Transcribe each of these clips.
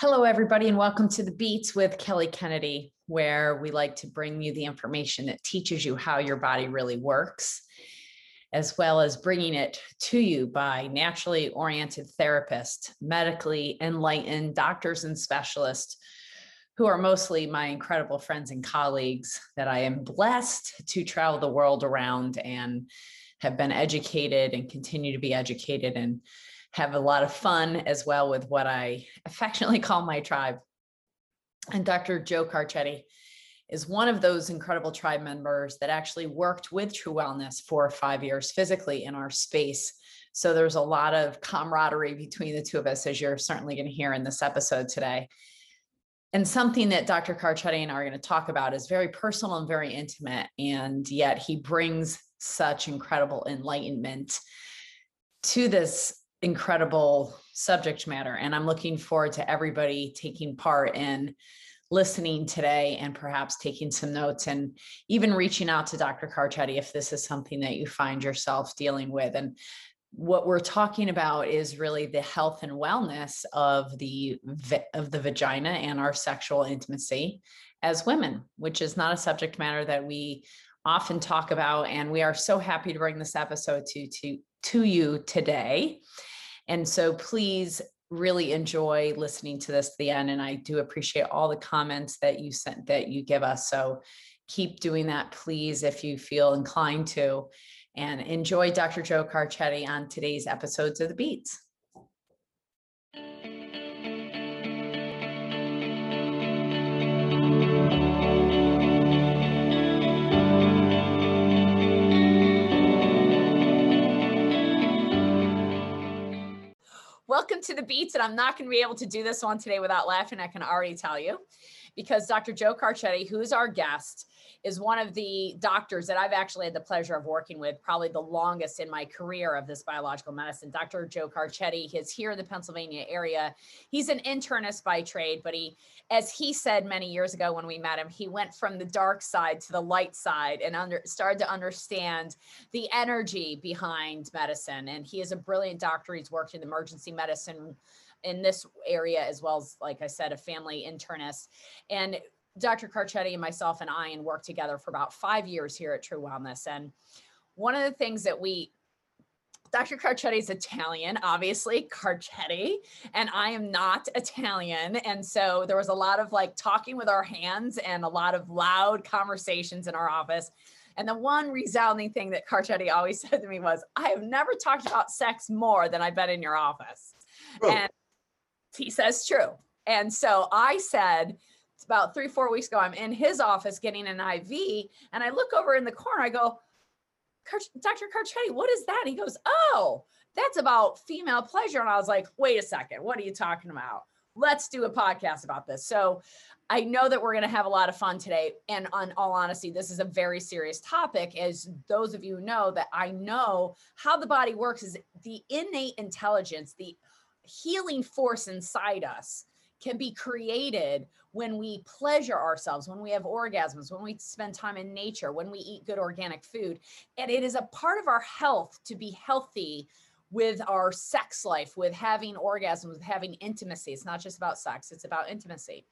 Hello, everybody, and welcome to the Beats with Kelly Kennedy, where we like to bring you the information that teaches you how your body really works, as well as bringing it to you by naturally oriented therapists, medically enlightened doctors and specialists who are mostly my incredible friends and colleagues that I am blessed to travel the world around and have been educated and continue to be educated and have a lot of fun as well with what I affectionately call my tribe. And Dr. Joe Carchedi is one of those incredible tribe members that actually worked with True Wellness for five years physically in our space. So there's a lot of camaraderie between the two of us, as you're certainly going to hear in this episode today. And something that Dr. Carchedi and I are going to talk about is very personal and very intimate. And yet he brings such incredible enlightenment to this incredible subject matter. And I'm looking forward to everybody taking part in listening today and perhaps taking some notes and even reaching out to Dr. Carchedi if this is something that you find yourself dealing with. And what we're talking about is really the health and wellness of the of the vagina and our sexual intimacy as women, which is not a subject matter that we often talk about and we are so happy to bring this episode to to to you today and so please really enjoy listening to this to the end. And I do appreciate all the comments that you sent that you give us. So keep doing that, please, if you feel inclined to. And enjoy Dr. Joe Carchedi on today's episodes of The Beats. Welcome to the Beats. And I'm not going to be able to do this one today without laughing. I can already tell you because Dr. Joe Carchedi, who's our guest, is one of the doctors that I've actually had the pleasure of working with, probably the longest in my career of this biological medicine. Dr. Joe Carchedi is here in the Pennsylvania area. He's an internist by trade, but he, as he said many years ago when we met him, he went from the dark side to the light side and under, started to understand the energy behind medicine. And he is a brilliant doctor. He's worked in emergency medicine in this area as well as like i said a family internist and dr carchedi and myself and i and worked together for about five years here at true wellness and one of the things that we Dr. Carchedi is Italian, obviously, Carchedi, and I am not Italian. And so there was a lot of like talking with our hands and a lot of loud conversations in our office. And the one resounding thing that Carchedi always said to me was, I have never talked about sex more than I've been in your office. Oh. And he says true. And so I said, it's about three, four weeks ago, I'm in his office getting an IV, and I look over in the corner, I go, Dr. Carchedi, what is that? And he goes, Oh, that's about female pleasure. And I was like, Wait a second, what are you talking about? Let's do a podcast about this. So I know that we're going to have a lot of fun today. And on all honesty, this is a very serious topic. As those of you know, that I know how the body works is the innate intelligence, the healing force inside us can be created when we pleasure ourselves, when we have orgasms, when we spend time in nature, when we eat good organic food. And it is a part of our health to be healthy with our sex life, with having orgasms, with having intimacy. It's not just about sex, it's about intimacy.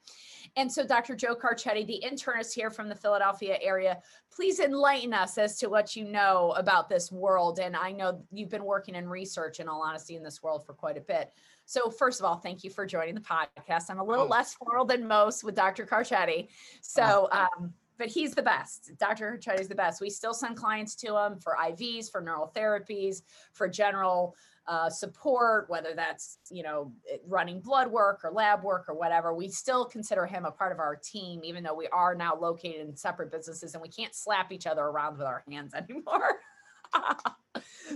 And so, Dr. Joe Carchedi, the internist here from the Philadelphia area, please enlighten us as to what you know about this world. And I know you've been working in research, in all honesty, in this world for quite a bit. So, first of all, thank you for joining the podcast. I'm a little oh. less formal than most with Dr. Carchedi. So, um, but he's the best. Dr. Carchedi is the best. We still send clients to him for IVs, for neural therapies, for general uh, support, whether that's you know running blood work or lab work or whatever. We still consider him a part of our team, even though we are now located in separate businesses and we can't slap each other around with our hands anymore.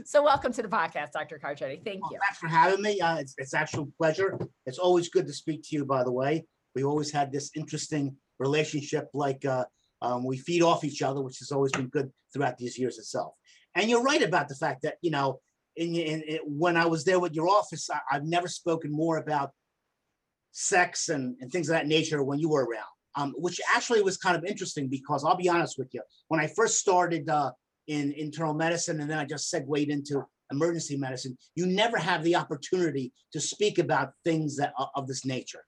so welcome to the podcast, Dr. Carchedi. Thank well, you. Thanks for having me. Uh, it's, it's actual pleasure. It's always good to speak to you, by the way. We always had this interesting relationship like uh, um, we feed off each other, which has always been good throughout these years itself. And you're right about the fact that, you know, in, in, in when I was there with your office, I, have never spoken more about sex and, and things of that nature when you were around, um, which actually was kind of interesting because I'll be honest with you, when I first started uh, in internal medicine and then I just segued into emergency medicine, you never have the opportunity to speak about things that of this nature.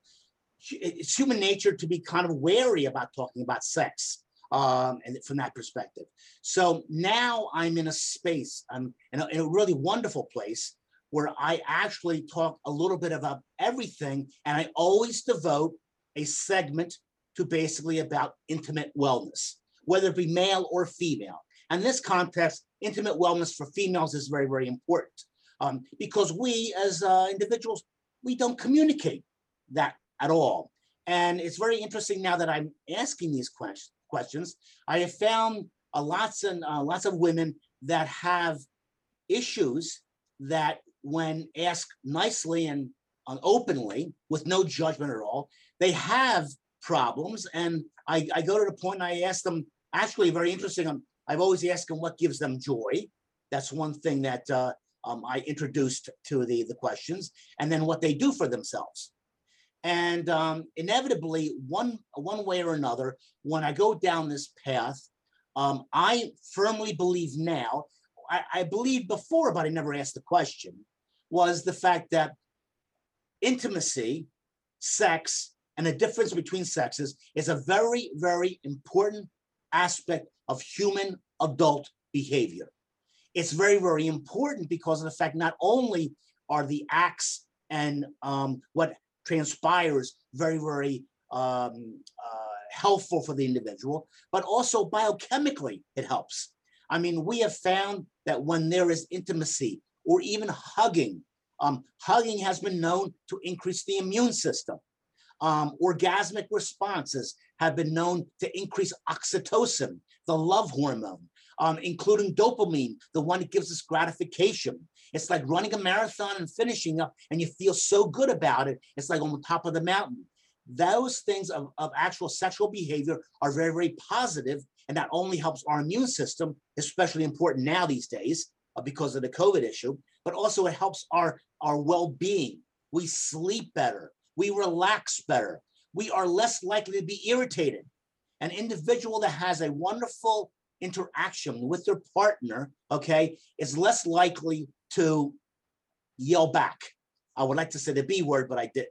it's human nature to be kind of wary about talking about sex um, and from that perspective. So now I'm in a space, I'm in a, in a really wonderful place where I actually talk a little bit about everything, and I always devote a segment to basically about intimate wellness, whether it be male or female. And this context, intimate wellness for females is very, very important um, because we as uh, individuals, we don't communicate that at all. And it's very interesting now that I'm asking these questions. Questions I have found uh, lots and uh, lots of women that have issues that, when asked nicely and uh, openly, with no judgment at all, they have problems. And I, I go to the point and I ask them. Actually, very interesting. Um, I've always asked them what gives them joy. That's one thing that uh, um, I introduced to the the questions, and then what they do for themselves. And um, inevitably, one, one way or another, when I go down this path, um, I firmly believe now, I, I believed before, but I never asked the question, was the fact that intimacy, sex, and the difference between sexes is a very, very important aspect of human adult behavior. It's very, very important because of the fact not only are the acts and um, what transpires very, very um, uh, helpful for the individual, but also biochemically it helps. I mean, we have found that when there is intimacy or even hugging, um, hugging has been known to increase the immune system. Um, orgasmic responses have been known to increase oxytocin, the love hormone, um, including dopamine, the one that gives us gratification. It's like running a marathon and finishing up, and you feel so good about it. It's like on the top of the mountain. Those things of, of actual sexual behavior are very, very positive, and that only helps our immune system, especially important now these days uh, because of the COVID issue, but also it helps our, our well being. We sleep better, we relax better, we are less likely to be irritated. An individual that has a wonderful interaction with their partner, okay, is less likely to yell back. I would like to say the B word, but I didn't.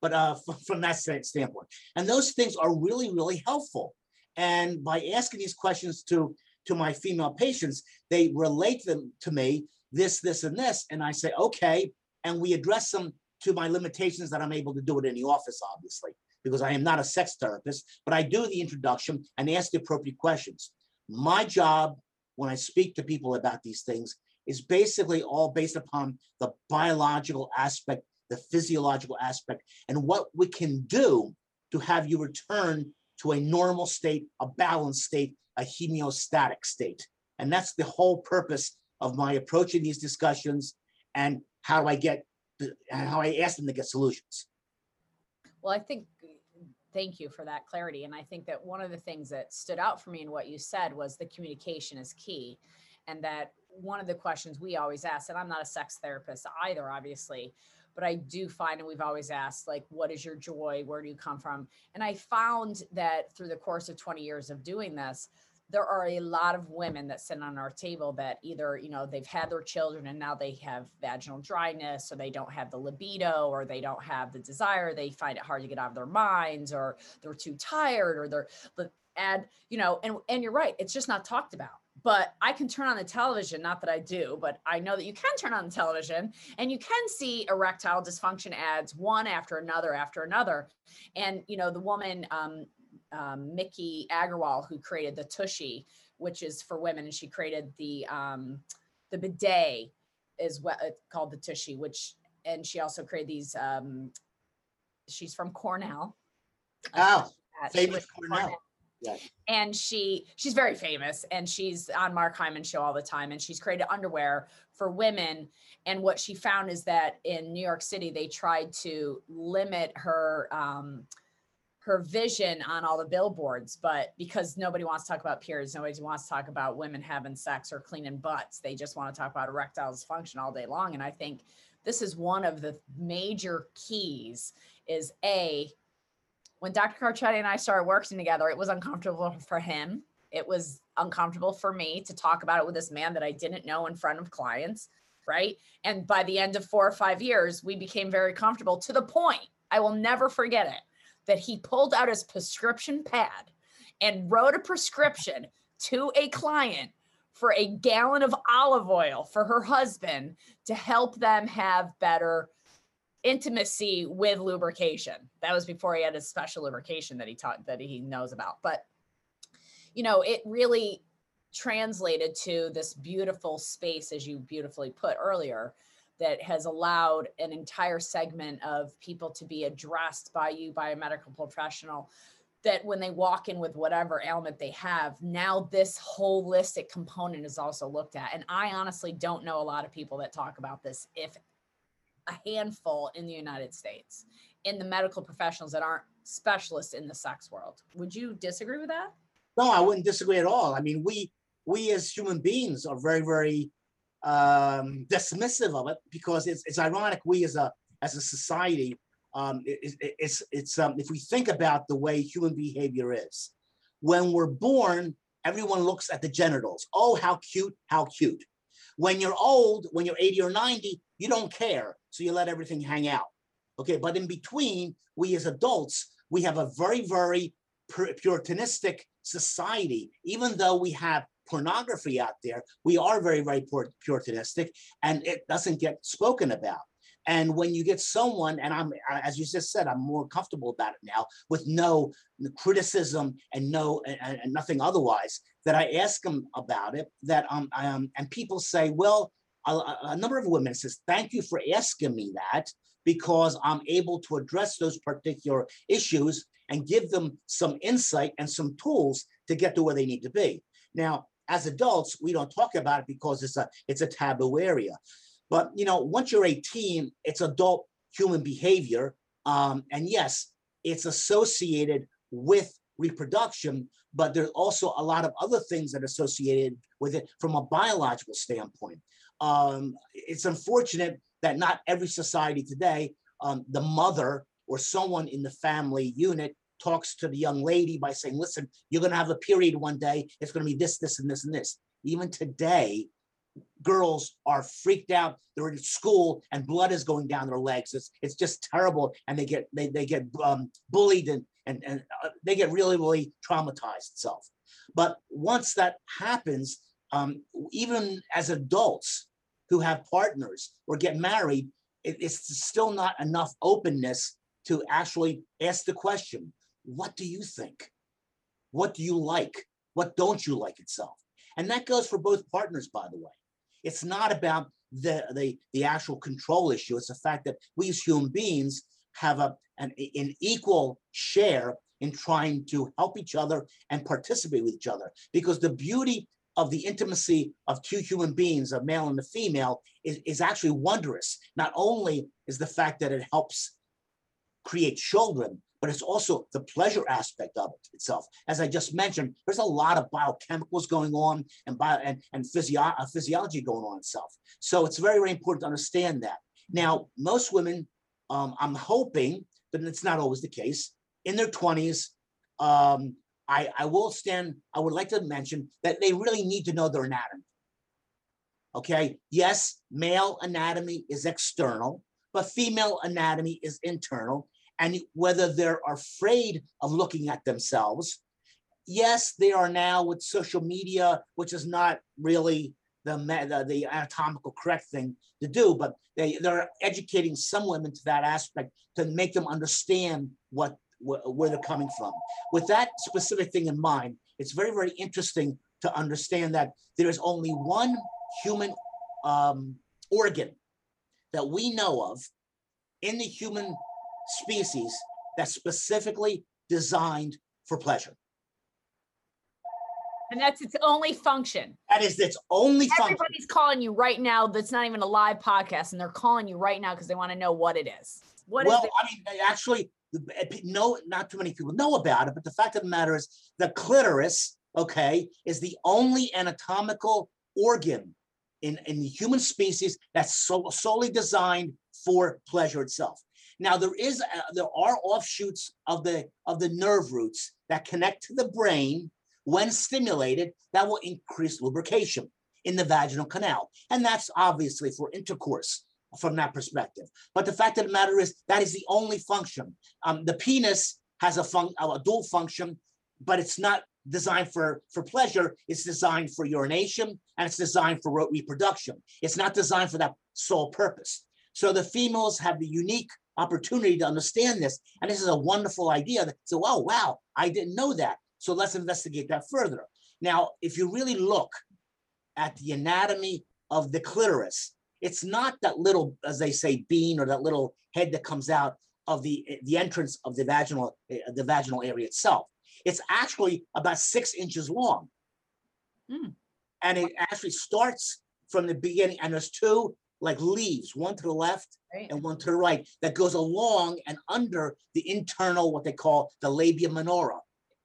But uh, from that standpoint, and those things are really, really helpful. And by asking these questions to to my female patients, they relate them to me this, this, and this, and I say okay, and we address them to my limitations that I'm able to do it in the office, obviously, because I am not a sex therapist, but I do the introduction and ask the appropriate questions. My job when I speak to people about these things is basically all based upon the biological aspect, the physiological aspect, and what we can do to have you return to a normal state, a balanced state, a homeostatic state. And that's the whole purpose of my approaching these discussions and how I get how I ask them to get solutions. Well, I think thank you for that clarity. And I think that one of the things that stood out for me in what you said was the communication is key. And that one of the questions we always ask, and I'm not a sex therapist either, obviously, but I do find, and we've always asked, like, what is your joy? Where do you come from? And I found that through the course of 20 years of doing this, there are a lot of women that sit on our table that either you know they've had their children and now they have vaginal dryness or they don't have the libido or they don't have the desire they find it hard to get out of their minds or they're too tired or they're add you know and and you're right it's just not talked about but I can turn on the television, not that I do, but I know that you can turn on the television and you can see erectile dysfunction ads one after another after another. And, you know, the woman, um, um, Miki Agrawal, who created the Tushy, which is for women, and she created the um, the bidet, is what it's called the Tushy, which and she also created these. Um, she's from Cornell. Oh, famous Cornell. Cornell. And she she's very famous and she's on Mark Hyman show all the time and she's created underwear for women and what she found is that in New York City they tried to limit her um, her vision on all the billboards, but because nobody wants to talk about periods, nobody wants to talk about women having sex or cleaning butts. They just want to talk about erectile dysfunction all day long. And I think this is one of the major keys is a when Dr. Carchedi and I started working together, it was uncomfortable for him. It was uncomfortable for me to talk about it with this man that I didn't know in front of clients. Right. And by the end of four or five years, we became very comfortable to the point I will never forget it that he pulled out his prescription pad and wrote a prescription to a client for a gallon of olive oil for her husband to help them have better intimacy with lubrication. That was before he had his special lubrication that he taught that he knows about. But you know, it really translated to this beautiful space, as you beautifully put earlier, that has allowed an entire segment of people to be addressed by you, by a medical professional. That when they walk in with whatever ailment they have, now this holistic component is also looked at. And I honestly don't know a lot of people that talk about this, if a handful in the United States, in the medical professionals that aren't specialists in the sex world. Would you disagree with that? No, I wouldn't disagree at all. I mean, we we as human beings are very, very um, dismissive of it because it's, it's ironic. We as a as a society, um, it, it, it's it's um, if we think about the way human behavior is, when we're born, everyone looks at the genitals. Oh, how cute! How cute! When you're old, when you're 80 or 90, you don't care, so you let everything hang out. Okay, but in between, we as adults, we have a very, very puritanistic society, even though we have pornography out there, we are very, very puritanistic and it doesn't get spoken about. And when you get someone, and I'm, as you just said, I'm more comfortable about it now with no criticism and no, and, and nothing otherwise, that I ask them about it, that, um, um and people say, well, a, a number of women says, thank you for asking me that because I'm able to address those particular issues and give them some insight and some tools to get to where they need to be. Now, as adults, we don't talk about it because it's a it's a taboo area. But you know, once you're 18, it's adult human behavior, um, and yes, it's associated with reproduction. But there's also a lot of other things that are associated with it from a biological standpoint. Um, it's unfortunate that not every society today, um, the mother or someone in the family unit talks to the young lady by saying, listen, you're going to have a period one day. It's going to be this, this, and this, and this. Even today, girls are freaked out. They're in school and blood is going down their legs. It's, it's just terrible. And they get, they, they get um, bullied and, and, and uh, they get really, really traumatized itself. But once that happens, um, even as adults who have partners or get married, it, it's still not enough openness to actually ask the question, what do you think? What do you like? What don't you like itself? And that goes for both partners, by the way. It's not about the, the, the actual control issue. It's the fact that we as human beings have a, an, an equal share in trying to help each other and participate with each other. Because the beauty of the intimacy of two human beings, a male and a female, is, is actually wondrous. Not only is the fact that it helps create children, but it's also the pleasure aspect of it itself. As I just mentioned, there's a lot of biochemicals going on and bio and, and physio uh, physiology going on itself. So it's very, very important to understand that. Now, most women, um, I'm hoping, but it's not always the case, in their 20s, um, I, I will stand, I would like to mention that they really need to know their anatomy. Okay, yes, male anatomy is external, but female anatomy is internal and whether they're afraid of looking at themselves. Yes, they are now with social media, which is not really the, the, the anatomical correct thing to do, but they, they're educating some women to that aspect to make them understand what where they're coming from. With that specific thing in mind, it's very, very interesting to understand that there is only one human um, organ that we know of in the human species that's specifically designed for pleasure. And that's its only function. That is its only Everybody's function. Everybody's calling you right now. That's not even a live podcast, and they're calling you right now because they want to know what it is. What well, is I mean, actually, no, not too many people know about it. But the fact of the matter is, the clitoris, okay, is the only anatomical organ in in the human species that's so, solely designed for pleasure itself. Now there is uh, there are offshoots of the of the nerve roots that connect to the brain when stimulated that will increase lubrication in the vaginal canal, and that's obviously for intercourse from that perspective. But the fact of the matter is that is the only function. Um, the penis has a fun a dual function, but it's not designed for for pleasure. It's designed for urination and it's designed for reproduction. It's not designed for that sole purpose. So the females have the unique opportunity to understand this, and this is a wonderful idea. So, oh wow, I didn't know that. So let's investigate that further. Now, if you really look at the anatomy of the clitoris, it's not that little, as they say, bean or that little head that comes out of the the entrance of the vaginal the vaginal area itself. It's actually about six inches long, mm. and it actually starts from the beginning. And there's two like leaves, one to the left right. and one to the right, that goes along and under the internal, what they call the labia minora,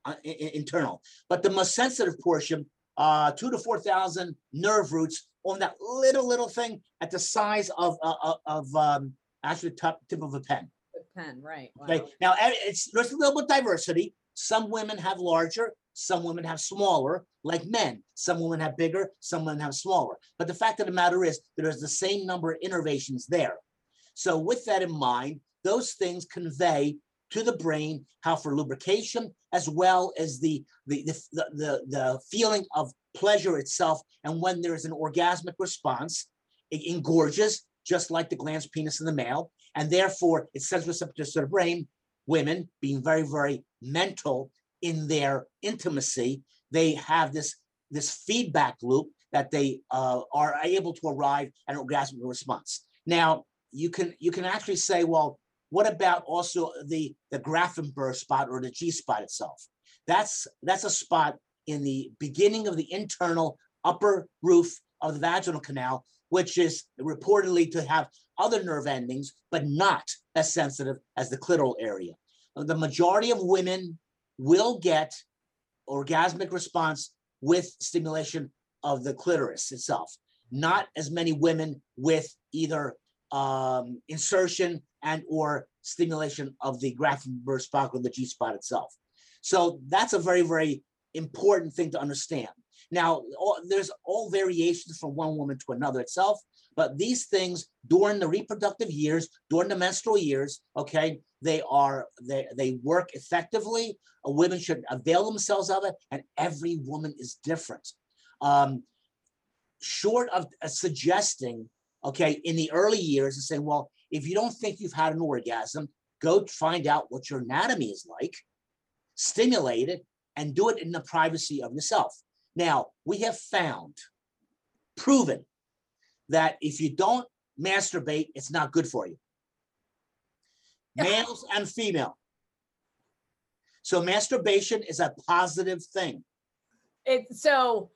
uh, internal. But the most sensitive portion, uh, two to four thousand nerve roots on that little little thing at the size of uh, uh of um, actually the top tip of a pen. A pen, right? Wow. Okay. Now it's there's a little bit diversity. Some women have larger, some women have smaller, like men. Some women have bigger, some women have smaller. But the fact of the matter is, there's the same number of innervations there. So, with that in mind, those things convey to the brain how for lubrication as well as the the the, the, the feeling of pleasure itself. And when there is an orgasmic response it engorges just like the glans penis in the male. And therefore it sends receptors to the brain women being very very mental in their intimacy. They have this this feedback loop that they uh, are able to arrive at an orgasmic response. Now you can you can actually say well what about also the the Grafenberg spot or the G spot itself? That's that's a spot in the beginning of the internal upper roof of the vaginal canal, which is reportedly to have other nerve endings, but not as sensitive as the clitoral area. The majority of women will get orgasmic response with stimulation of the clitoris itself. Not as many women with either um, insertion and or stimulation of the Grafenberg spot or the G spot itself. So that's a very, very important thing to understand. Now, all, there's all variations from one woman to another itself, but these things during the reproductive years, during the menstrual years, okay, they are they they work effectively. A women should avail themselves of it, and every woman is different. Um, short of uh, suggesting okay, in the early years and saying, well, if you don't think you've had an orgasm, go find out what your anatomy is like, stimulate it, and do it in the privacy of yourself. Now, we have found, proven, that if you don't masturbate, it's not good for you. Males and female. So masturbation is a positive thing. It so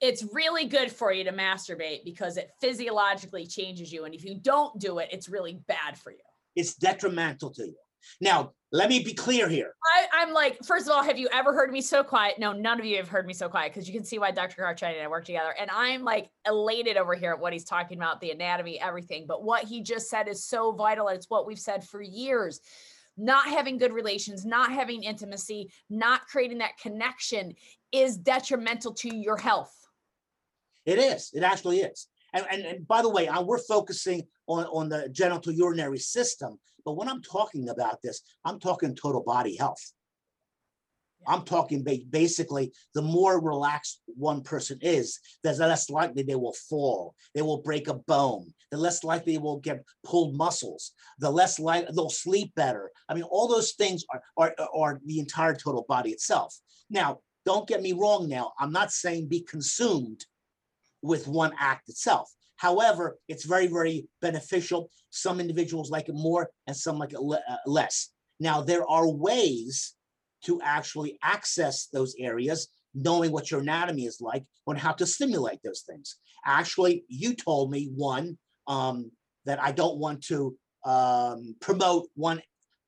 it's really good for you to masturbate because it physiologically changes you. And if you don't do it, it's really bad for you. It's detrimental to you. Now, let me be clear here. I, am like, first of all, have you ever heard me so quiet? No, none of you have heard me so quiet because you can see why Dr. Carchedi and I work together. And I'm like elated over here at what he's talking about, the anatomy, everything. But what he just said is so vital. It's what we've said for years not having good relations, not having intimacy, not creating that connection is detrimental to your health. It is. It actually is. And, and, and by the way, I, we're focusing on, on the genital urinary system. But when I'm talking about this, I'm talking total body health. I'm talking basically the more relaxed one person is, the less likely they will fall. They will break a bone. The less likely they will get pulled muscles. The less likely they'll sleep better. I mean, all those things are, are, are the entire total body itself. Now, don't get me wrong now. I'm not saying be consumed with one act itself. However, it's very, very beneficial. Some individuals like it more and some like it le- uh, less. Now, there are ways to actually access those areas, knowing what your anatomy is like, on how to stimulate those things. Actually, you told me one um, that I don't want to um, promote one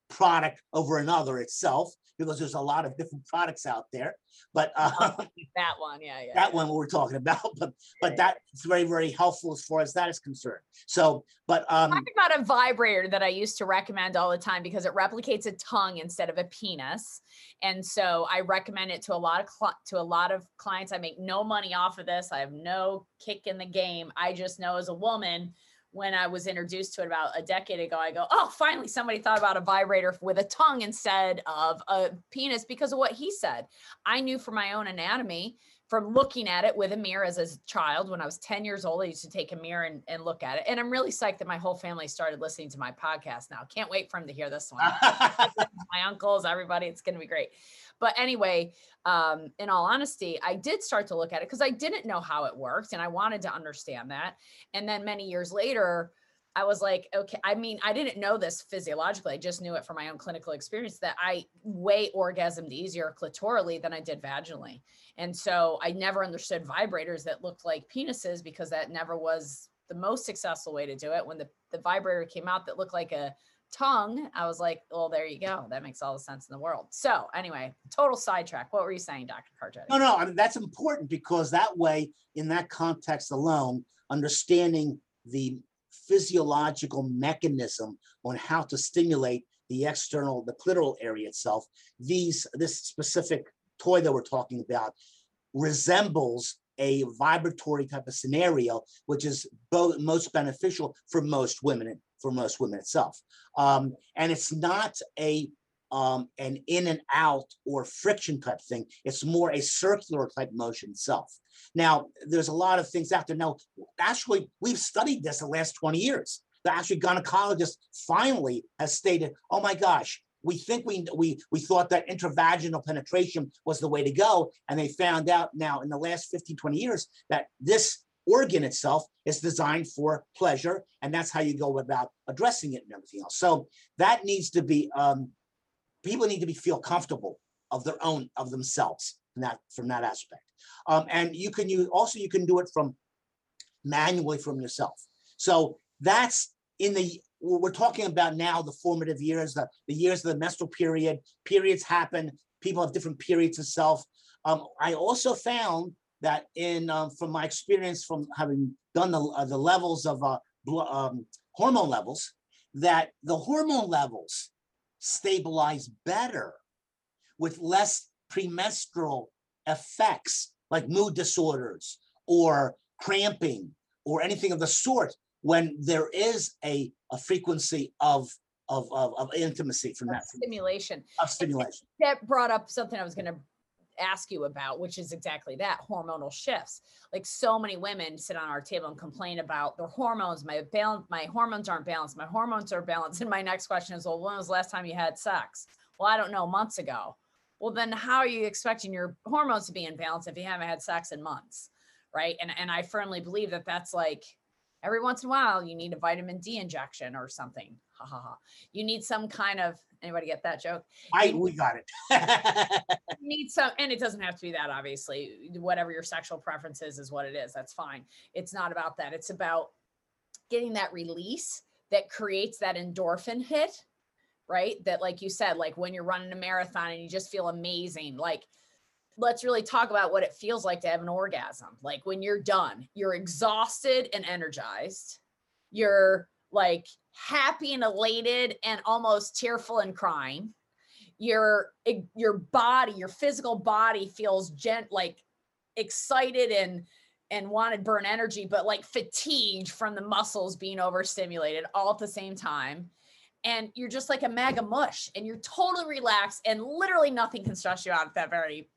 product over another itself because there's a lot of different products out there. But uh, that one, yeah, yeah, that one we're talking about. But but that's very very helpful as far as that is concerned. So, but um, talk about a vibrator that I used to recommend all the time because it replicates a tongue instead of a penis, and so I recommend it to a lot of cl- to a lot of clients. I make no money off of this. I have no kick in the game. I just know as a woman when I was introduced to it about a decade ago, I go, oh, finally somebody thought about a vibrator with a tongue instead of a penis because of what he said. I knew from my own anatomy, from looking at it with a mirror as a child when I was 10 years old, I used to take a mirror and, and look at it. And I'm really psyched that my whole family started listening to my podcast now. Can't wait for them to hear this one. my uncles, everybody, it's going to be great. But anyway, um, in all honesty, I did start to look at it because I didn't know how it worked and I wanted to understand that. And then many years later, I was like, okay, I mean, I didn't know this physiologically. I just knew it from my own clinical experience that I way orgasmed easier clitorally than I did vaginally. And so I never understood vibrators that looked like penises because that never was the most successful way to do it. When the, the vibrator came out that looked like a tongue, I was like, well, there you go. That makes all the sense in the world. So anyway, total sidetrack. What were you saying, Dr. Carchedi? No, no, I mean, that's important because that way, in that context alone, understanding the physiological mechanism on how to stimulate the external, the clitoral area itself, these, this specific toy that we're talking about resembles a vibratory type of scenario, which is both most beneficial for most women, for most women itself. Um, and it's not a um, an in and out or friction type thing. It's more a circular type motion itself. Now, there's a lot of things out there. Now, actually, we've studied this the last 20 years. The actually gynecologist finally has stated, oh my gosh, we think we we we thought that intravaginal penetration was the way to go and they found out now in the last 15 20 years that this organ itself is designed for pleasure and that's how you go about addressing it and everything else so that needs to be um, people need to be feel comfortable of their own of themselves from that from that aspect um, and you can use also you can do it from manually from yourself so that's in the we're talking about now the formative years, the, the years of the menstrual period. Periods happen. People have different periods of self. Um, I also found that in um, from my experience from having done the, uh, the levels of uh, um, hormone levels, that the hormone levels stabilize better with less premenstrual effects like mood disorders or cramping or anything of the sort when there is a, a frequency of, of, of, of intimacy from of that stimulation. Of stimulation. That brought up something I was going to ask you about, which is exactly that hormonal shifts. Like so many women sit on our table and complain about their hormones. My balance, my hormones aren't balanced. My hormones are balanced. And my next question is, well, when was the last time you had sex? Well, I don't know, months ago. Well, then how are you expecting your hormones to be in balance if you haven't had sex in months? Right. And and I firmly believe that that's like every once in a while you need a vitamin D injection or something. Ha ha ha. You need some kind of anybody get that joke? I we got it. you need some, and it doesn't have to be that obviously. Whatever your sexual preference is, is what it is. That's fine. It's not about that. It's about getting that release that creates that endorphin hit, right? That, like you said, like when you're running a marathon and you just feel amazing, like let's really talk about what it feels like to have an orgasm. Like when you're done, you're exhausted and energized. You're like happy and elated and almost tearful and crying. Your your body, your physical body feels gent like excited and and wanted burn energy, but like fatigued from the muscles being overstimulated all at the same time. And you're just like a mega mush and you're totally relaxed and literally nothing can stress you out at that very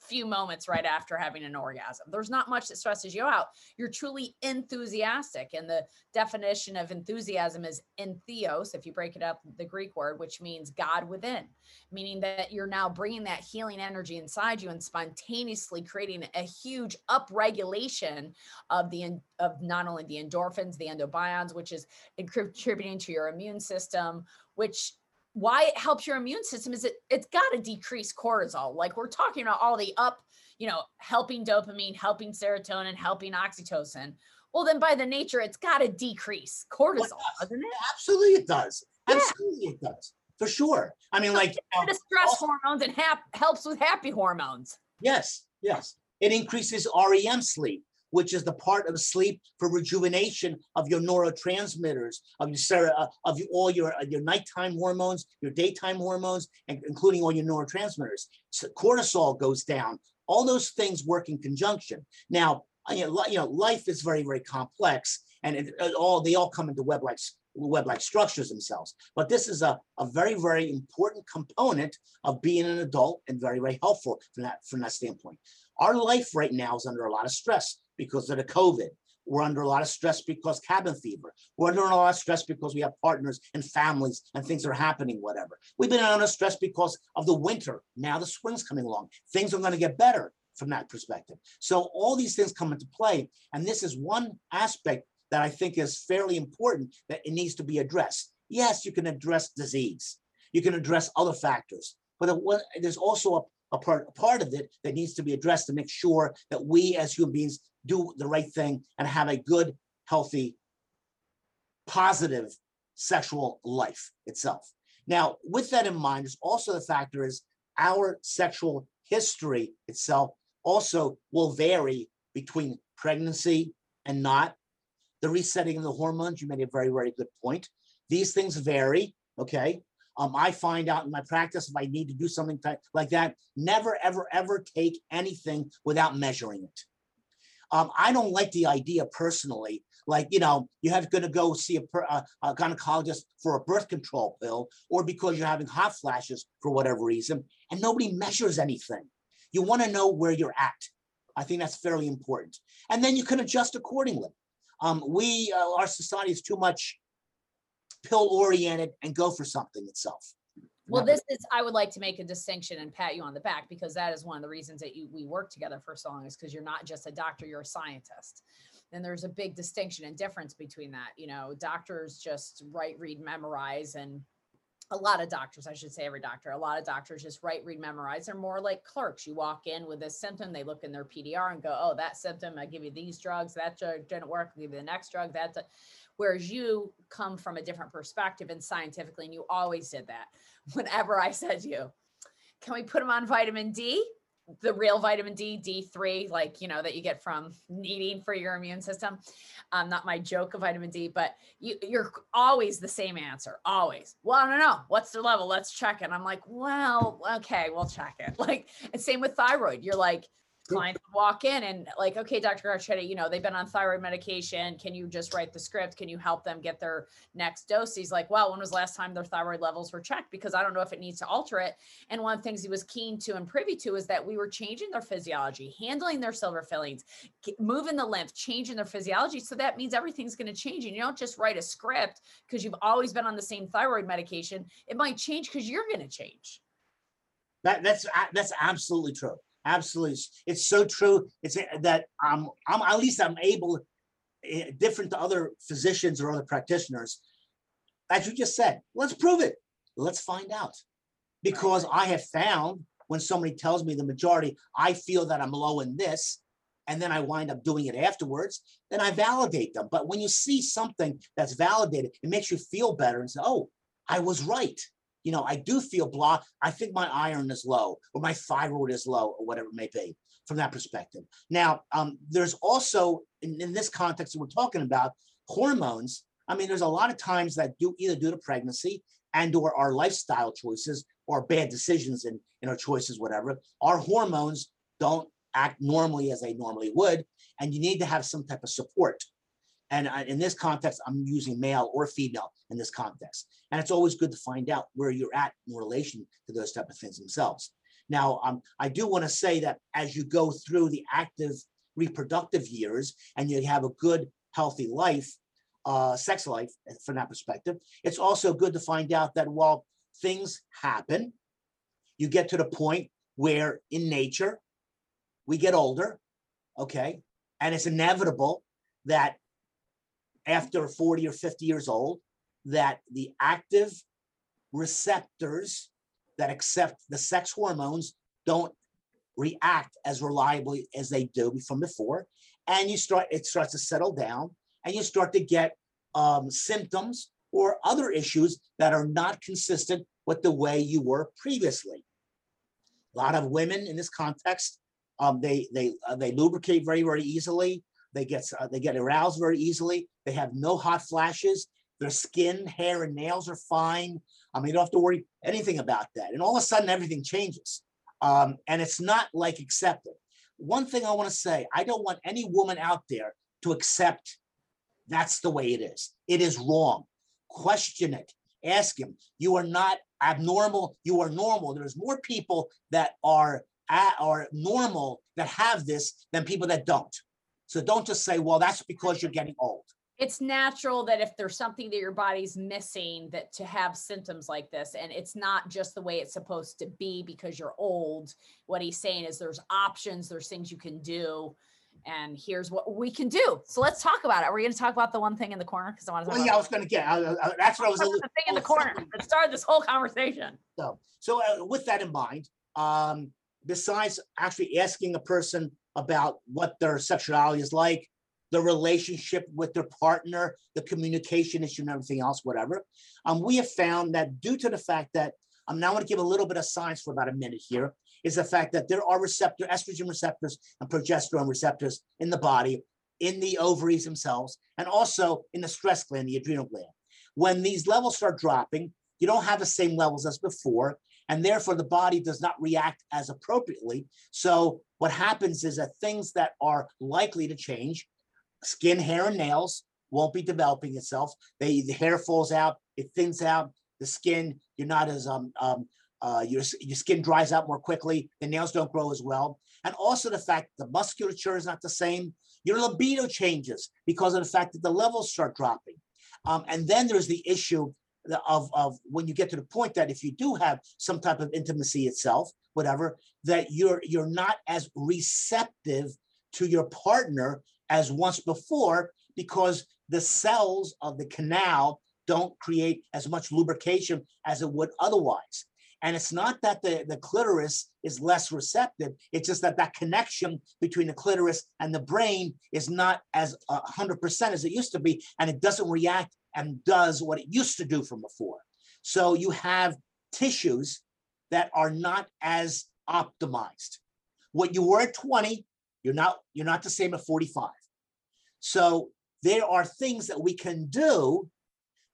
few moments right after having an orgasm. There's not much that stresses you out. You're truly enthusiastic. And the definition of enthusiasm is entheos, if you break it up, the Greek word, which means God within, meaning that you're now bringing that healing energy inside you and spontaneously creating a huge upregulation of the of not only the endorphins, the endobions, which is contributing to your immune system, which why it helps your immune system is it it's got to decrease cortisol. Like we're talking about all the up you know helping dopamine helping serotonin helping oxytocin. Well then by the nature it's got to decrease cortisol well, it doesn't it? Absolutely it does. Absolutely it does. For sure. I mean like you know, stress also, hormones and hap- helps with happy hormones. Yes yes. It increases rem sleep which is the part of sleep for rejuvenation of your neurotransmitters, of your uh, of all your uh, your nighttime hormones, your daytime hormones, and including all your neurotransmitters. So cortisol goes down. All those things work in conjunction. Now, uh, you know, life is very very complex, and it, it all they all come into web-like web-like structures themselves. But this is a, a very, very important component of being an adult and very, very helpful from that from that standpoint. Our life right now is under a lot of stress because of the COVID. We're under a lot of stress because cabin fever. We're under a lot of stress because we have partners and families and things are happening, whatever. We've been under stress because of the winter. Now the spring's coming along. Things are going to get better from that perspective. So all these things come into play. And this is one aspect that I think is fairly important that it needs to be addressed. Yes, you can address disease. You can address other factors, but there's also a, a part, a part of it that needs to be addressed to make sure that we as human beings do the right thing and have a good, healthy, positive sexual life itself. Now, with that in mind, there's also the factor is our sexual history itself also will vary between pregnancy and not. The resetting of the hormones, you made a very, very good point. These things vary, okay? Um, I find out in my practice if I need to do something like that, never, ever, ever take anything without measuring it. Um, I don't like the idea personally, like, you know, you have going to go see a, a, a, gynecologist for a birth control pill or because you're having hot flashes for whatever reason, and nobody measures anything. You want to know where you're at. I think that's fairly important. And then you can adjust accordingly. Um, we, uh, our society is too much pill oriented and go for something itself. Well, this is, I would like to make a distinction and pat you on the back because that is one of the reasons that you, we work together for so long is because you're not just a doctor, you're a scientist. And there's a big distinction and difference between that. You know, doctors just write, read, memorize, and a lot of doctors, I should say every doctor, a lot of doctors just write, read, memorize. They're more like clerks. You walk in with a symptom, they look in their PDR and go, oh, that symptom, I give you these drugs, that drug didn't work, I'll give you the next drug, that. Whereas you come from a different perspective and scientifically, and you always did that. Whenever I said you, can we put them on vitamin D? the real vitamin D, D3, like, you know, that you get from needing for your immune system. Um, not my joke of vitamin D, but you, you're always the same answer, always. Well, I don't know. What's the level? Let's check it. I'm like, well, okay, we'll check it. Like, and same with thyroid. You're like, clients walk in and like, okay, Dr. Carchedi, you know, they've been on thyroid medication. Can you just write the script? Can you help them get their next dose? He's like, well, when was the last time their thyroid levels were checked? Because I don't know if it needs to alter it. And one of the things he was keen to and privy to is that we were changing their physiology, handling their silver fillings, moving the lymph, changing their physiology. So that means everything's going to change. And you don't just write a script because you've always been on the same thyroid medication. It might change because you're going to change. That, that's that's absolutely true. Absolutely, it's so true. It's that I'm, I'm at least I'm able, eh, different to other physicians or other practitioners. As you just said, let's prove it. Let's find out, because I have found when somebody tells me the majority, I feel that I'm low in this, and then I wind up doing it afterwards, then I validate them. But when you see something that's validated, it makes you feel better and say, oh, I was right you know, I do feel blah. I think my iron is low or my thyroid is low or whatever it may be from that perspective. Now, um, there's also in, in this context that we're talking about hormones. I mean, there's a lot of times that do either due to pregnancy and or our lifestyle choices or bad decisions in, in our choices, whatever, our hormones don't act normally as they normally would. And you need to have some type of support. And in this context, I'm using male or female in this context. And it's always good to find out where you're at in relation to those type of things themselves. Now, um, I do want to say that as you go through the active reproductive years and you have a good, healthy life, uh, sex life uh, from that perspective, it's also good to find out that while things happen, you get to the point where in nature, we get older, okay? And it's inevitable that after 40 or 50 years old that the active receptors that accept the sex hormones don't react as reliably as they do from before and you start it starts to settle down and you start to get um, symptoms or other issues that are not consistent with the way you were previously a lot of women in this context um, they they uh, they lubricate very very easily they get uh, they get aroused very easily. They have no hot flashes. Their skin, hair, and nails are fine. I mean, you don't have to worry anything about that. And all of a sudden, everything changes, um, and it's not like accepted. One thing I want to say: I don't want any woman out there to accept That's the way it is. It is wrong. Question it. Ask him. You are not abnormal. You are normal. There's more people that are are normal that have this than people that don't. So don't just say, well, that's because you're getting old. It's natural that if there's something that your body's missing that to have symptoms like this and it's not just the way it's supposed to be because you're old. What he's saying is there's options, there's things you can do and here's what we can do. So let's talk about it. Are we going to talk about the one thing in the corner? Because I want to. Well, yeah, I was going to get. I, I, that's what I was. the thing in the corner that started this whole conversation. So, so uh, with that in mind, um, besides actually asking a person about what their sexuality is like, the relationship with their partner, the communication issue, and everything else, whatever, um, we have found that due to the fact that I'm now going to give a little bit of science for about a minute here is the fact that there are receptor estrogen receptors and progesterone receptors in the body, in the ovaries themselves, and also in the stress gland, the adrenal gland. When these levels start dropping, you don't have the same levels as before, and therefore the body does not react as appropriately. So what happens is that things that are likely to change, skin, hair, and nails, won't be developing itself. They the hair falls out, it thins out, the skin, you're not as um, um uh, your, your skin dries out more quickly, the nails don't grow as well. And also the fact the musculature is not the same. Your libido changes because of the fact that the levels start dropping. Um, and then there's the issue of, of when you get to the point that if you do have some type of intimacy itself, whatever, that you're you're not as receptive to your partner as once before because the cells of the canal don't create as much lubrication as it would otherwise. And it's not that the, the clitoris is less receptive. It's just that that connection between the clitoris and the brain is not as uh, 100% as it used to be. And it doesn't react and does what it used to do from before. So you have tissues that are not as optimized. What you were at 20, you're not, you're not the same at 45. So there are things that we can do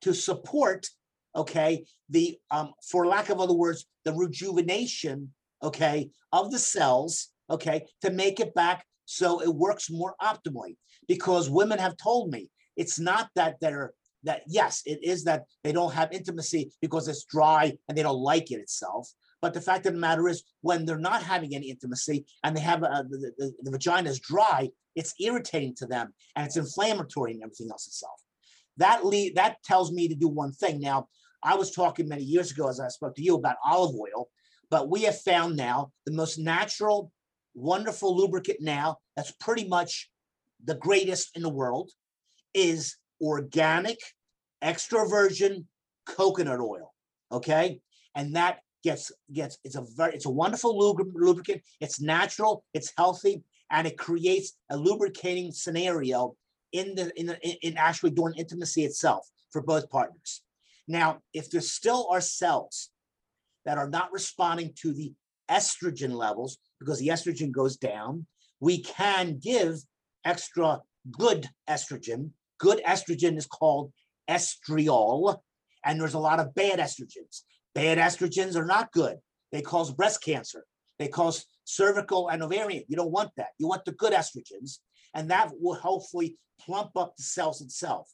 to support okay, the, um, for lack of other words, the rejuvenation, okay, of the cells, okay, to make it back so it works more optimally. Because women have told me it's not that they're that yes, it is that they don't have intimacy because it's dry and they don't like it itself. But the fact of the matter is, when they're not having any intimacy and they have uh, the, the, the vagina is dry, it's irritating to them and it's inflammatory and everything else itself. That lead that tells me to do one thing. Now, I was talking many years ago, as I spoke to you, about olive oil, but we have found now the most natural, wonderful lubricant now that's pretty much the greatest in the world is organic, extra virgin coconut oil. Okay. And that gets gets it's a very it's a wonderful lubricant it's natural it's healthy and it creates a lubricating scenario in the in the, in actually during intimacy itself for both partners now, if there still are cells that are not responding to the estrogen levels because the estrogen goes down, we can give extra good estrogen. Good estrogen is called estriol, and there's a lot of bad estrogens. Bad estrogens are not good. They cause breast cancer. They cause cervical and ovarian. You don't want that. You want the good estrogens, and that will hopefully plump up the cells itself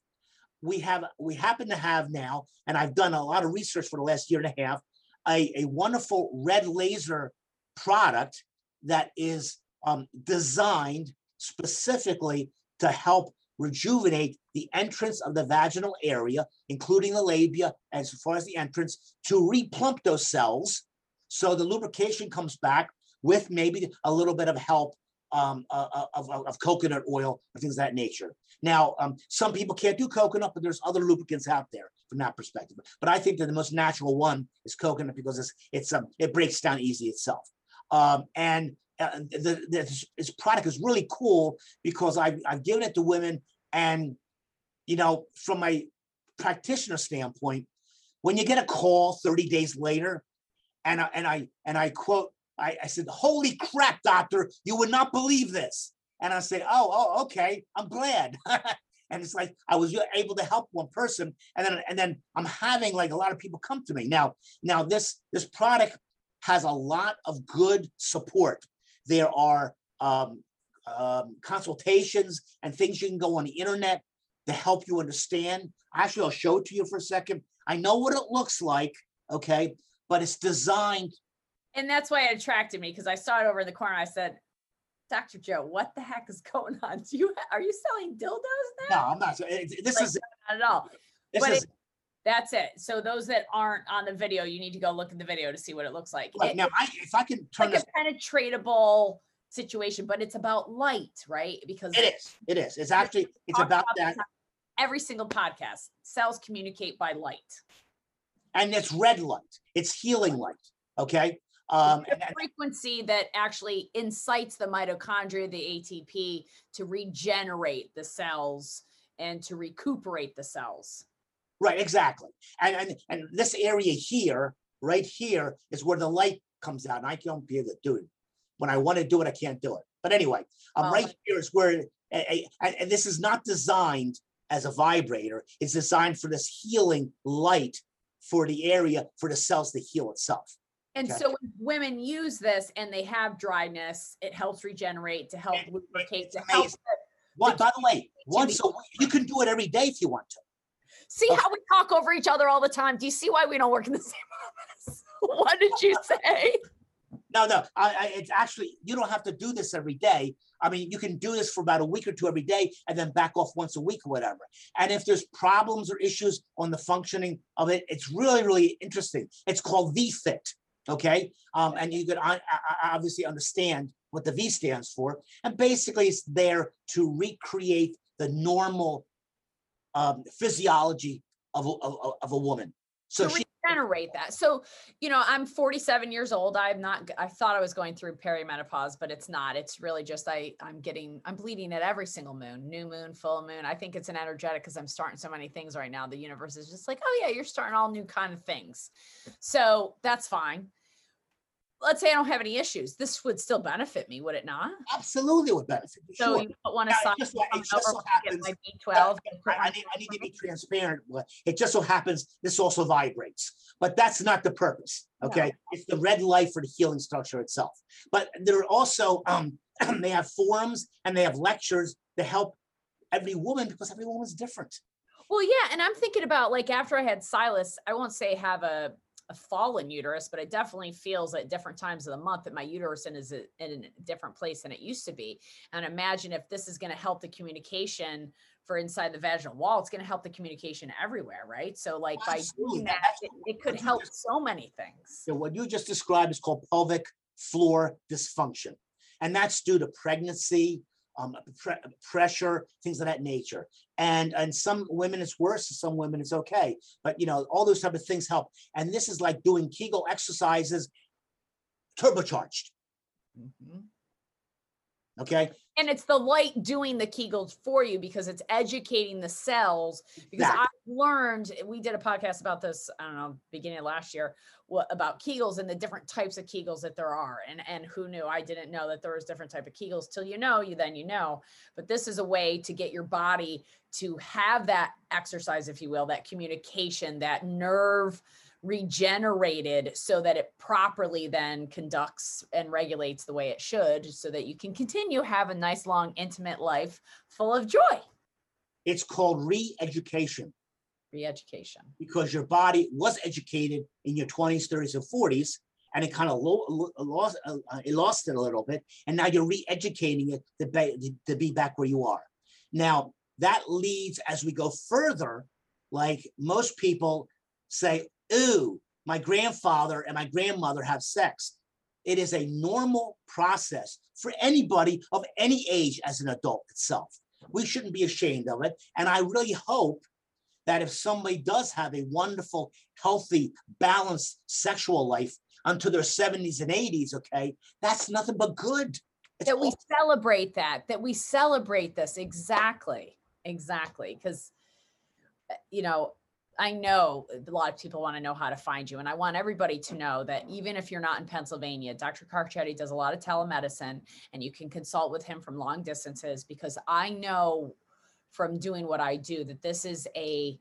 we have we happen to have now, and I've done a lot of research for the last year and a half, a, a wonderful red laser product that is um, designed specifically to help rejuvenate the entrance of the vaginal area, including the labia, as far as the entrance, to replump those cells so the lubrication comes back with maybe a little bit of help um, uh, uh, of, of, of, coconut oil and things of that nature. Now, um, some people can't do coconut, but there's other lubricants out there from that perspective. But I think that the most natural one is coconut because it's it's um, it breaks down easy itself. Um, and uh, the, this product is really cool because I've, I've given it to women and you know from my practitioner standpoint when you get a call 30 days later and I, and I and I quote I, I said, Holy crap, doctor, you would not believe this. And I say, Oh, oh, okay, I'm glad. and it's like I was able to help one person, and then and then I'm having like a lot of people come to me now. Now this this product has a lot of good support. There are um, um, consultations and things you can go on the internet to help you understand. Actually, I'll show it to you for a second. I know what it looks like, okay, but it's designed. And that's why it attracted me because I saw it over in the corner. I said, Dr. Joe, what the heck is going on? Do you are you selling dildos now? No. I'm not. it- This Like, is Not at all. this but is That's it. So those that aren't on the video, you need to go look at the video to see what it looks like. right It- now. I, if I can turn like a penetratable situation, but it's about light, right? Because it is. It is. It's actually. It's about that, every single podcast. Cells communicate by light. and it's red light. It's healing light. Okay. Um, and, and- frequency that actually incites the mitochondria, the ATP, to regenerate the cells and to recuperate the cells. Right. Exactly. And and and this area here, right here, is where the light comes out. And I can't be able to do it. When I want to do it, I can't do it. But anyway, um, Well, right here is where, and, this is not designed as a vibrator. It's designed for this healing light for the area for the cells to heal itself. And Okay. so when women use this and they have dryness, it helps regenerate to help lubricate, to help. One, by the way, once a week, you can do it every day if you want to. See how we talk over each other all the time? Do you see why we don't work in the same office? what did you say? No, no, I, I, it's actually, you don't have to do this every day. I mean, you can do this for about a week or two every day and then back off once a week or whatever. And if there's problems or issues on the functioning of it, it's really, really interesting. It's called VFit. Okay. Um, and you could I, I obviously understand what the V stands for. And basically, it's there to recreate the normal um, physiology of a, of, a- of a woman. So to she, regenerate that. So, you know, I'm 47 years old. I'm not, I thought I was going through perimenopause, but it's not. It's really just I, I'm getting, I'm bleeding at every single moon, new moon, full moon. I think it's an energetic because I'm starting so many things right now. The universe is just like, oh yeah, you're starting all new kind of things. So that's fine. Let's say I don't have any issues. This would still benefit me, would it not? absolutely would benefit you. So sure. you put one Now, it just it just so happens- my B12. and I, I need, I need to be transparent. It just so happens this also vibrates, but that's not the purpose. No. Okay, it's the red light for the healing structure itself. But there are also um, they have forums and they have lectures to help every woman because every woman's different. Well, yeah, and I'm thinking about like after I had Silas, I won't say have a, a fallen uterus, but it definitely feels at different times of the month that my uterus is in a different place than it used to be. And imagine if this is going to help the communication for inside the vaginal wall, it's going to help the communication everywhere, right? So like by doing That- that, it, it could help just- so many things. So what you just described is called pelvic floor dysfunction, and that's due to pregnancy, um, pre- pressure, things of that nature. And and some women it's worse, some women it's okay. But you know, all those type of things help. And this is like doing Kegel exercises, turbocharged. Mhm. Okay, And it's the light doing the Kegels for you because it's educating the cells. Because Exactly. I've learned, we did a podcast about this, I don't know, beginning of last year, what about Kegels and the different types of Kegels that there are. And and who knew? I didn't know that there was different type of Kegels till you know, you then you know. But this is a way to get your body to have that exercise, if you will, that communication, that nerve regenerated so that it properly then conducts and regulates the way it should so that you can continue have a nice long intimate life full of joy. It's called re-education. Re-education. Because your body was educated in your 20s, 30s, and 40s, and it kind of lo- lo- lost uh, uh, it lost it a little bit, and now you're re-educating it to be, to be back where you are. Now that leads as we go further, like most people say, "Ooh, my grandfather and my grandmother have sex." It is a normal process for anybody of any age as an adult itself. We shouldn't be ashamed of it, and I really hope that if somebody does have a wonderful, healthy, balanced sexual life until their 70s and 80s, okay, that's nothing but good. It's that we celebrate that that we celebrate this exactly exactly because uh, you know i know eh, a lot of people want to know how to find you and i want everybody to know that even if you're not in pennsylvania dr carchedi does a lot of telemedicine and you can consult with him from long distances because i know from doing what i do that this is a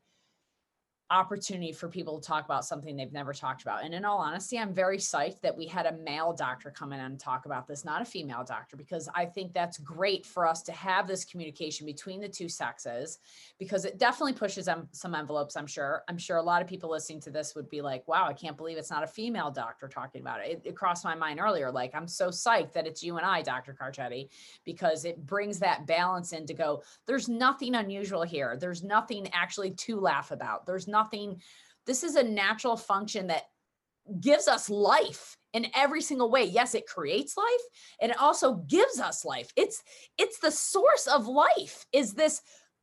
opportunity for people to talk about something they've never talked about. And in all honesty, I'm very psyched that we had a male doctor come in and talk about this, not a female doctor, because I think that's great for us to have this communication between the two sexes, because it definitely pushes some envelopes, I'm sure. I'm sure a lot of people listening to this would be like, wow, I can't believe it's not a female doctor talking about it. It, it crossed my mind earlier. Like, I'm so psyched that it's you and I, Dr. Carchedi, because it brings that balance in to go, there's nothing unusual here. There's nothing actually to laugh about. There's nothing nothing. This is a natural function that gives us life in every single way. Yes, it creates life and it also gives us life. It's it's the source of life is this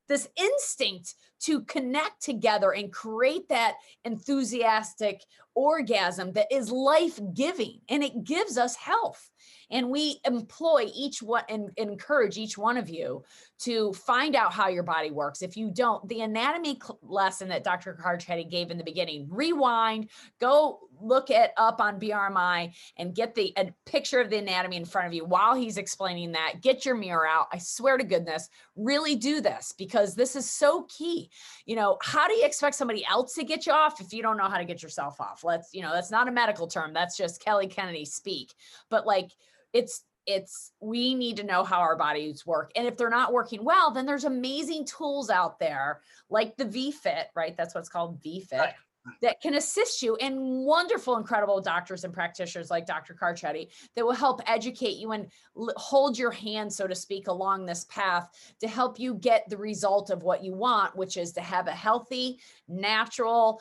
this instinct to connect together and create that enthusiastic orgasm that is life giving and it gives us health and we employ each one and encourage each one of you to find out how your body works. If you don't, the anatomy lesson that Dr. Carchedi gave in the beginning, rewind, go look it up on BRMI and get the picture of the anatomy in front of you while he's explaining that. Get your mirror out. I swear to goodness, really do this because this is so key. You know, how do you expect somebody else to get you off if you don't know how to get yourself off? Let's, you know, that's not a medical term. That's just Kelly Kennedy speak. But like it's it's we need to know how our bodies work and if they're not working well then there's amazing tools out there like the v-fit right that's what's called vfit right. That can assist you and wonderful incredible doctors and practitioners like dr carchedi that will help educate you and hold your hand so to speak along this path to help you get the result of what you want which is to have a healthy natural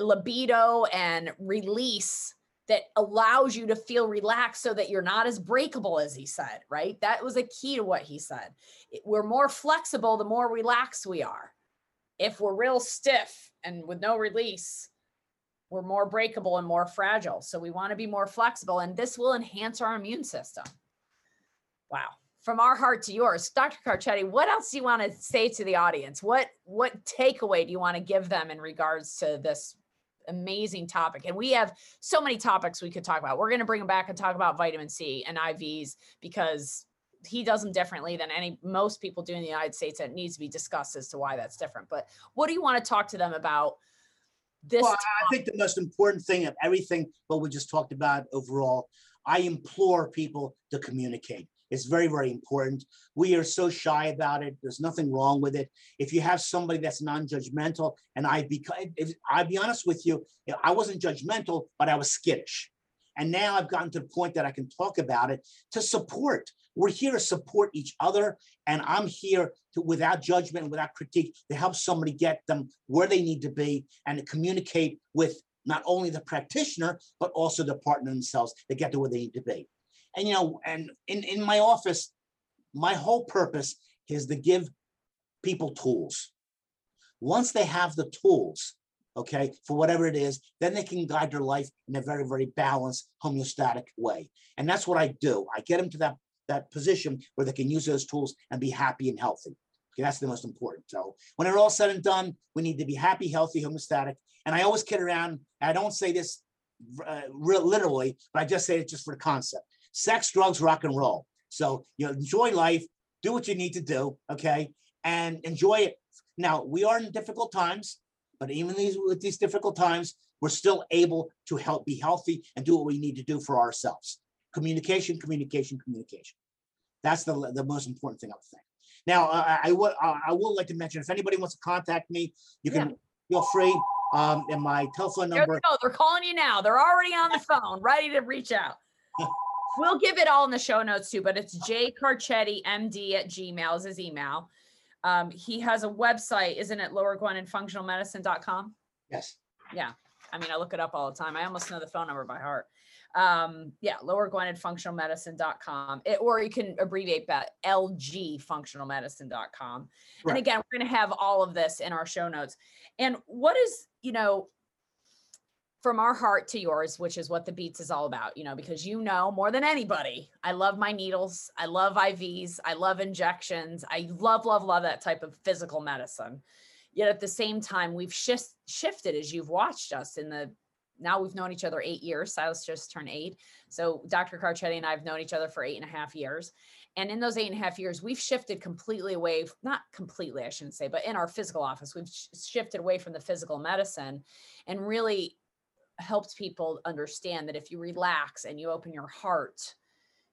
libido and release that allows you to feel relaxed so that you're not as breakable as he said, right? That was a key to what he said. We're more flexible the more relaxed we are. If we're real stiff and with no release, we're more breakable and more fragile. So we want to be more flexible and this will enhance our immune system. Wow. From our heart to yours, Dr. Carchedi, what else do you want to say to the audience? What what takeaway do you want to give them in regards to this amazing topic. And we have so many topics we could talk about. We're going to bring them back and talk about vitamin C and IVs because he does them differently than any most people do in the United States. That needs to be discussed as to why that's different. But what do you want to talk to them about? This well, I think the most important thing of everything what we just talked about overall, I implore people to communicate. It's very, very important. We are so shy about it. There's nothing wrong with it. If you have somebody that's non-judgmental, and I be, if, I'll be honest with you, I wasn't judgmental, but I was skittish. And now I've gotten to the point that I can talk about it to support. We're here to support each other. And I'm here to, without judgment, without critique, to help somebody get them where they need to be and to communicate with not only the practitioner, but also the partner themselves to get to where they need to be. And you know, and in, in my office, my whole purpose is to give people tools. Once they have the tools, okay, for whatever it is, then they can guide their life in a very, very balanced, homeostatic way. And that's what I do. I get them to that, that position where they can use those tools and be happy and healthy. Okay, that's the most important. So when it's all said and done, we need to be happy, healthy, homeostatic. And I always kid around. I don't say this uh, literally, but I just say it just for the concept sex, drugs, rock and roll. So you know, enjoy life, do what you need to do, okay, and enjoy it. Now we are in difficult times, but even these with these difficult times, we're still able to help be healthy and do what we need to do for ourselves. Communication, communication, communication. That's the the most important thing I would think. Now, uh, I, would I will like to mention if anybody wants to contact me, you can yeah. feel free. Um, and my telephone number. They're calling you now. They're already on the phone, ready to reach out. We'll give it all in the show notes too, but it's Jay Carchedi MD at Gmail is his email. Um, he has a website, isn't it? Lower Gwynedd functionalmedicine.com. Yes. Yeah. I mean, I look it up all the time. I almost know the phone number by heart. Um, yeah, lower Gwynedd functionalmedicine.com. It, or you can abbreviate that LG functionalmedicine.com. Right. And again, we're going to have all of this in our show notes. And what is, you know, from our heart to yours, which is what the beats is all about, you know, because you know more than anybody, I love my needles. I love IVs. I love injections. I love, love, love that type of physical medicine. Yet at the same time, we've shift, shifted as you've watched us in the now we've known each other eight years. Silas just turned eight. So Dr. Carchedi and I have known each other for eight and a half years. And in those eight and a half years, we've shifted completely away, not completely, I shouldn't say, but in our physical office, we've shifted away from the physical medicine and really helped people understand that if you relax and you open your heart,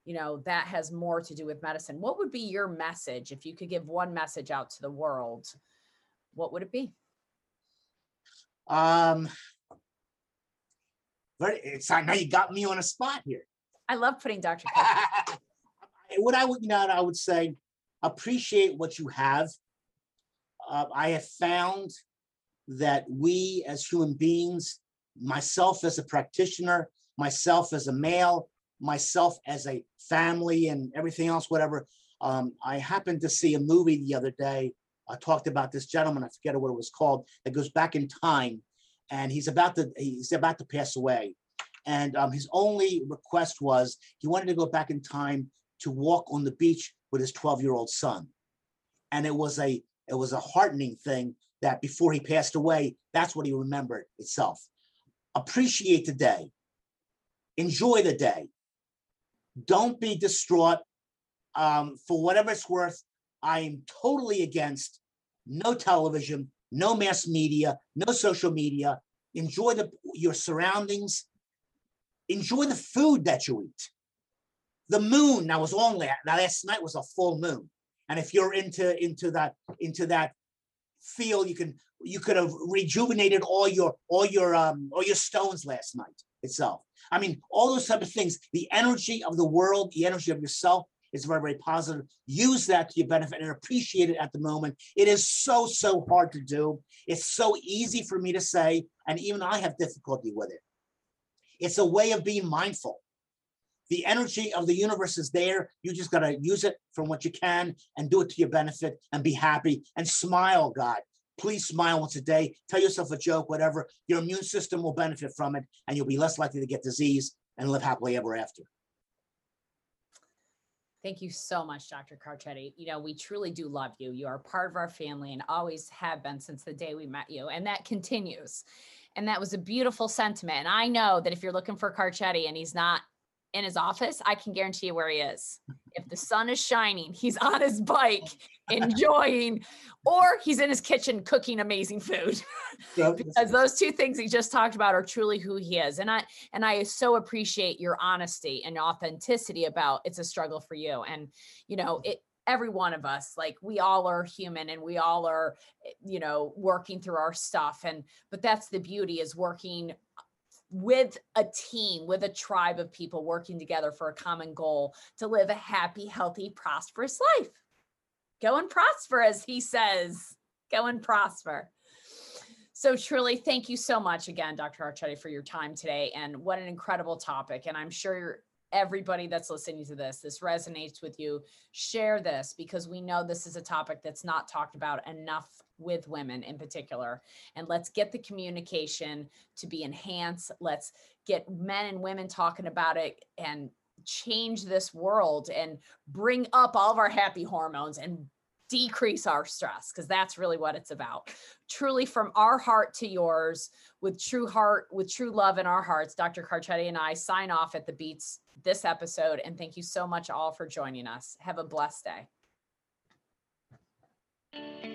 you know, that has more to do with medicine. What would be your message if you could give one message out to the world? What would it be? Um, very, it's now you got me on a spot here. I love putting Dr. what I would, you know, I would say, appreciate what you have. Uh, I have found that we as human beings, myself as a practitioner, myself as a male, myself as a family, and everything else, whatever. Um, I happened to see a movie the other day. I talked about this gentleman. I forget what it was called. That goes back in time, and he's about to he's about to pass away. And um, his only request was he wanted to go back in time to walk on the beach with his 12 year old son. And it was a it was a heartening thing that before he passed away, that's what he remembered itself. Appreciate the day. Enjoy the day. Don't be distraught. Um, for whatever it's worth, I am totally against no television, no mass media, no social media. Enjoy the, your surroundings. Enjoy the food that you eat. The moon now was on last, last night was a full moon. And if you're into into that into that feel, you can you could have rejuvenated all your all your um all your stones last night itself. I mean, all those type of things. The energy of the world, the energy of yourself is very, very positive. Use that to your benefit and appreciate it at the moment. It is so, so hard to do. It's so easy for me to say, and even I have difficulty with it. It's a way of being mindful. The energy of the universe is there. You just got to use it from what you can and do it to your benefit and be happy and smile, God. Please smile once a day. Tell yourself a joke, whatever. Your immune system will benefit from it and you'll be less likely to get disease and live happily ever after. Thank you so much, Dr. Carchedi. You know, we truly do love you. You are part of our family and always have been since the day we met you, and that continues. And that was a beautiful sentiment. And I know that if you're looking for Carchedi and he's not in his office, I can guarantee you where he is. If the sun is shining, he's on his bike enjoying, or he's in his kitchen cooking amazing food. because those two things he just talked about are truly who he is. And I and I so appreciate your honesty and authenticity about it's a struggle for you. And you know, it every one of us like we all are human and we all are eh, you know working through our stuff and but that's the beauty is working with a team, with a tribe of people working together for a common goal to live a happy, healthy, prosperous life. Go and prosper, as he says. Go and prosper. So truly, thank you so much again, Dr. Carchedi, for your time today. And what an incredible topic. And I'm sure everybody that's listening to this, this resonates with you. Share this because we know this is a topic that's not talked about enough with women in particular. And let's get the communication to be enhanced. Let's get men and women talking about it and change this world and bring up all of our happy hormones and decrease our stress because that's really what it's about. Truly from our heart to yours with true heart, with true love in our hearts, Dr. Carchedi and I sign off at the Beats this episode. And thank you so much all for joining us. Have a blessed day.